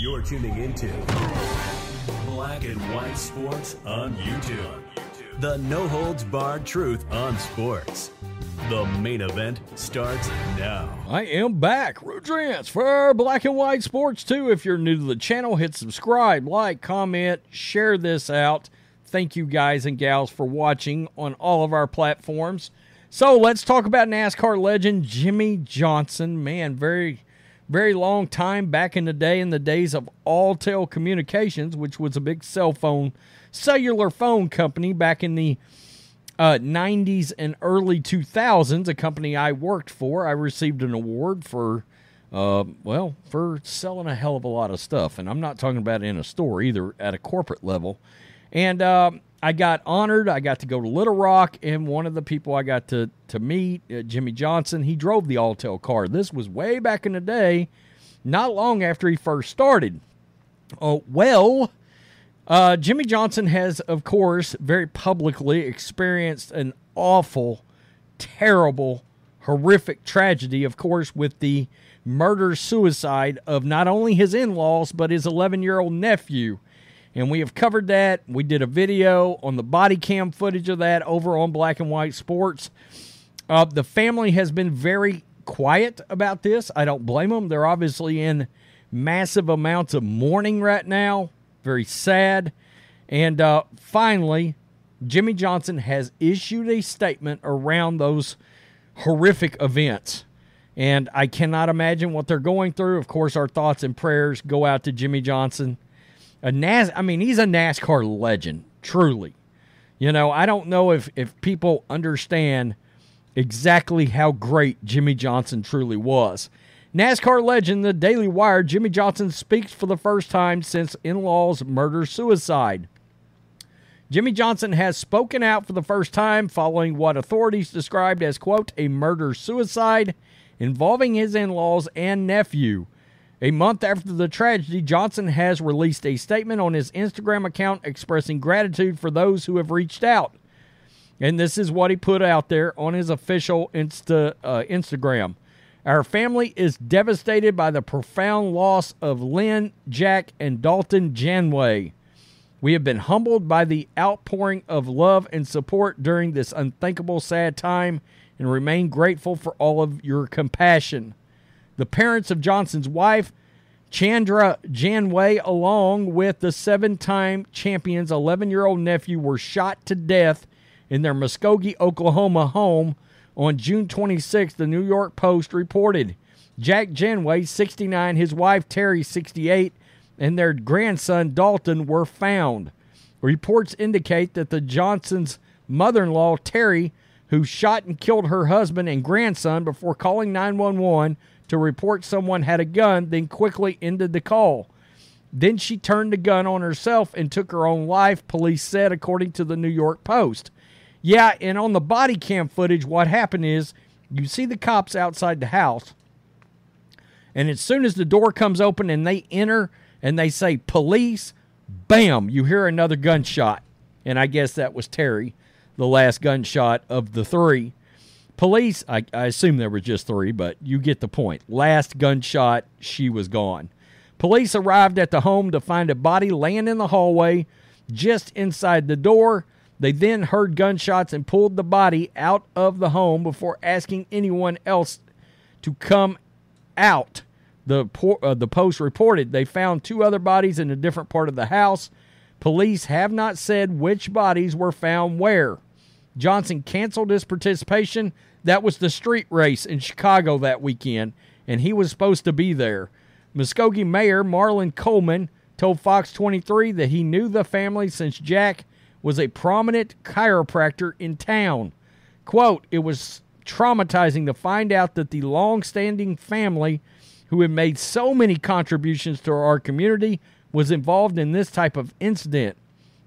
You're tuning into Black and White Sports on YouTube. The no holds barred truth on sports. The main event starts now. I am back. Rudrance for Black and White Sports 2. If you're new to the channel, hit subscribe, like, comment, share this out. Thank you guys and gals for watching on all of our platforms. So let's talk about NASCAR legend Jimmie Johnson. Man, very, very long time back in the day, in the days of Alltel Communications, which was a big cell phone, cellular phone company back in the uh, 90s and early 2000s, a company I worked for. I received an award for, uh, well, for selling a hell of a lot of stuff. And I'm not talking about in a store either, at a corporate level. And uh, I got honored. I got to go to Little Rock, and one of the people I got to to meet, uh, Jimmie Johnson, he drove the Alltel car. This was way back in the day, not long after he first started. Oh well, uh, Jimmie Johnson has, of course, very publicly experienced an awful, terrible, horrific tragedy. Of course, with the murder suicide of not only his in laws but his 11 year old nephew and we have covered that. We did a video on the body cam footage of that over on Black and White Sports. Uh, the family has been very quiet about this. I don't blame them. They're obviously in massive amounts of mourning right now, very sad. And uh, finally, Jimmie Johnson has issued a statement around those horrific events. And I cannot imagine what they're going through. Of course, our thoughts and prayers go out to Jimmie Johnson a NAS. I mean, he's a NASCAR legend, truly. You know, I don't know if if people understand exactly how great Jimmie Johnson truly was. NASCAR legend, the Daily Wire, Jimmie Johnson speaks for the first time since in law's murder suicide. Jimmie Johnson has spoken out for the first time following what authorities described as, quote, a murder suicide involving his in laws and nephew. A month after the tragedy, Johnson has released a statement on his Instagram account expressing gratitude for those who have reached out. And this is what he put out there on his official Insta, uh, Instagram. Our family is devastated by the profound loss of Lynn, Jack, and Dalton Janway. We have been humbled by the outpouring of love and support during this unthinkable, sad time and remain grateful for all of your compassion. The parents of Johnson's wife, Chandra Janway, along with the seven time champion's 11 year old nephew, were shot to death in their Muskogee, Oklahoma home on June 26, the New York Post reported. Jack Janway, 69, his wife Terry, 68, and their grandson Dalton were found. Reports indicate that the Johnsons' mother in law, Terry, who shot and killed her husband and grandson before calling 911, to report someone had a gun, then quickly ended the call. Then she turned the gun on herself and took her own life, police said, according to the New York Post. Yeah, and on the body cam footage, what happened is you see the cops outside the house, and as soon as the door comes open and they enter and they say police, bam, you hear another gunshot. And I guess that was Terry, the last gunshot of the three. Police, I, I assume there were just three, but you get the point. Last gunshot, she was gone. Police arrived at the home to find a body laying in the hallway just inside the door. They then heard gunshots and pulled the body out of the home before asking anyone else to come out. The, uh, the Post reported they found two other bodies in a different part of the house. Police have not said which bodies were found where. Johnson canceled his participation that was the street race in Chicago that weekend, and he was supposed to be there. Muskogee Mayor Marlon Coleman told Fox 23 that he knew the family since Jack was a prominent chiropractor in town. Quote, it was traumatizing to find out that the long standing family who had made so many contributions to our community, was involved in this type of incident.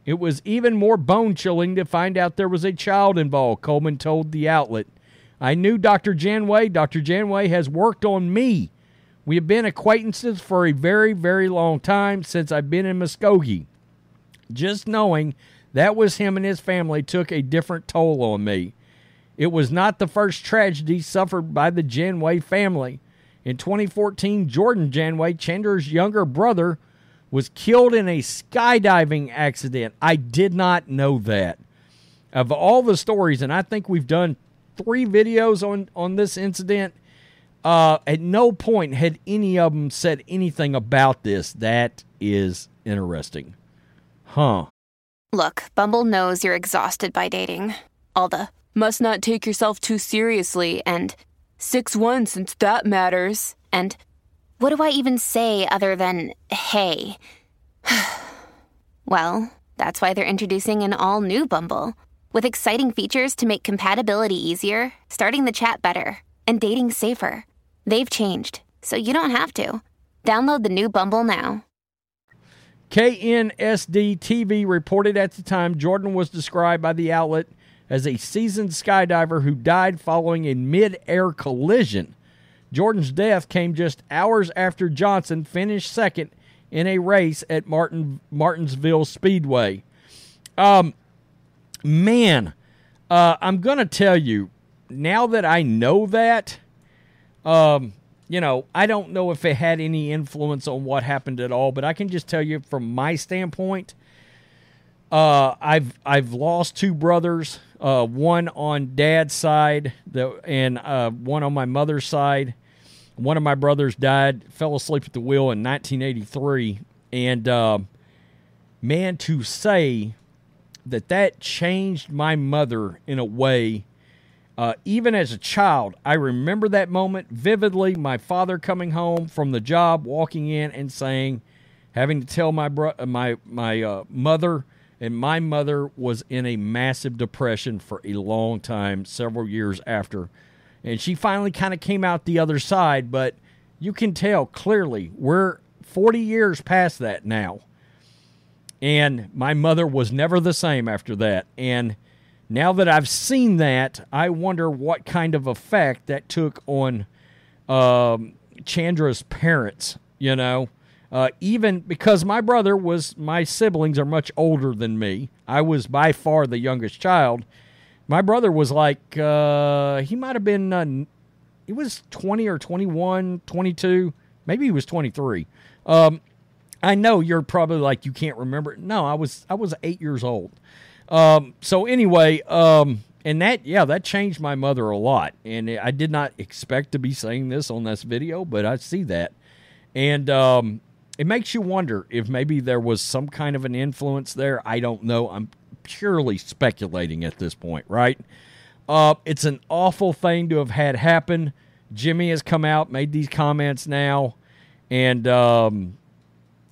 It was even more bone chilling to find out there was a child involved, Coleman told the outlet. I knew Dr. Janway. Dr. Janway has worked on me. We have been acquaintances for a very, very long time since I've been in Muskogee. Just knowing that was him and his family took a different toll on me. It was not the first tragedy suffered by the Janway family. In 2014, Jordan Janway, Chandra's younger brother, was killed in a skydiving accident. I did not know that. Of all the stories, and I think we've done three videos on on this incident. Uh, at no point had any of them said anything about this. That is interesting, huh? Look, Bumble knows you're exhausted by dating. All the must not take yourself too seriously and six one since that matters. And what do I even say other than hey? well, that's why they're introducing an all new Bumble. With exciting features to make compatibility easier, starting the chat better, and dating safer. They've changed, so you don't have to. Download the new Bumble now. KNSD TV reported at the time Jordan was described by the outlet as a seasoned skydiver who died following a mid air collision. Jordan's death came just hours after Johnson finished second in a race at Martin, Martinsville Speedway. Um, man, uh, I'm to tell you now that I know that, um, you know, I don't know if it had any influence on what happened at all, but I can just tell you from my standpoint, uh, I've I've lost two brothers, uh, one on dad's side, the, and uh, one on my mother's side. One of my brothers died, fell asleep at the wheel in 1983, and uh, man, to say that that changed my mother in a way. Uh, even as a child, I remember that moment vividly. My father coming home from the job, walking in and saying, having to tell my bro- uh, my my uh, mother, and my mother was in a massive depression for a long time, several years after, and she finally kind of came out the other side. But you can tell clearly we're 40 years past that now and my mother was never the same after that. And now that I've seen that, I wonder what kind of effect that took on um, Chandra's parents, you know. Uh, even because my brother was, my siblings are much older than me. I was by far the youngest child. My brother was like, uh, he might have been, uh, he was 20 or 21, 22. Maybe he was 23. Um, I know you're probably like you can't remember. No, I was I was eight years old. Um, so anyway, um, and that yeah, that changed my mother a lot, and I did not expect to be saying this on this video, but I see that, and um, it makes you wonder if maybe there was some kind of an influence there. I don't know. I'm purely speculating at this point, right? Uh, it's an awful thing to have had happen. Jimmie has come out, made these comments now, and um,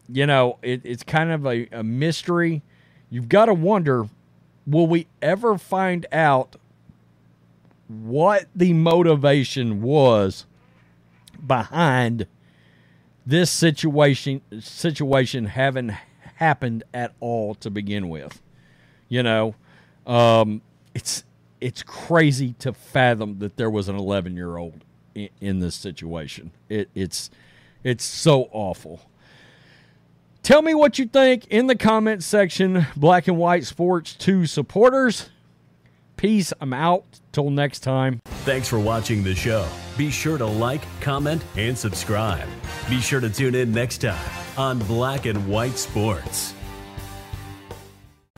you know, it, it's kind of a, a mystery. You've got to wonder will we ever find out what the motivation was behind this situation situation having happened at all to begin with you know um, it's it's crazy to fathom that there was an 11 year old in, in, this situation it, it's it's so awful Tell me what you think in the comment section. Black and White Sports 2 supporters. Peace. I'm out. Till next time. Thanks for watching the show. Be sure to like, comment, and subscribe. Be sure to tune in next time on Black and White Sports.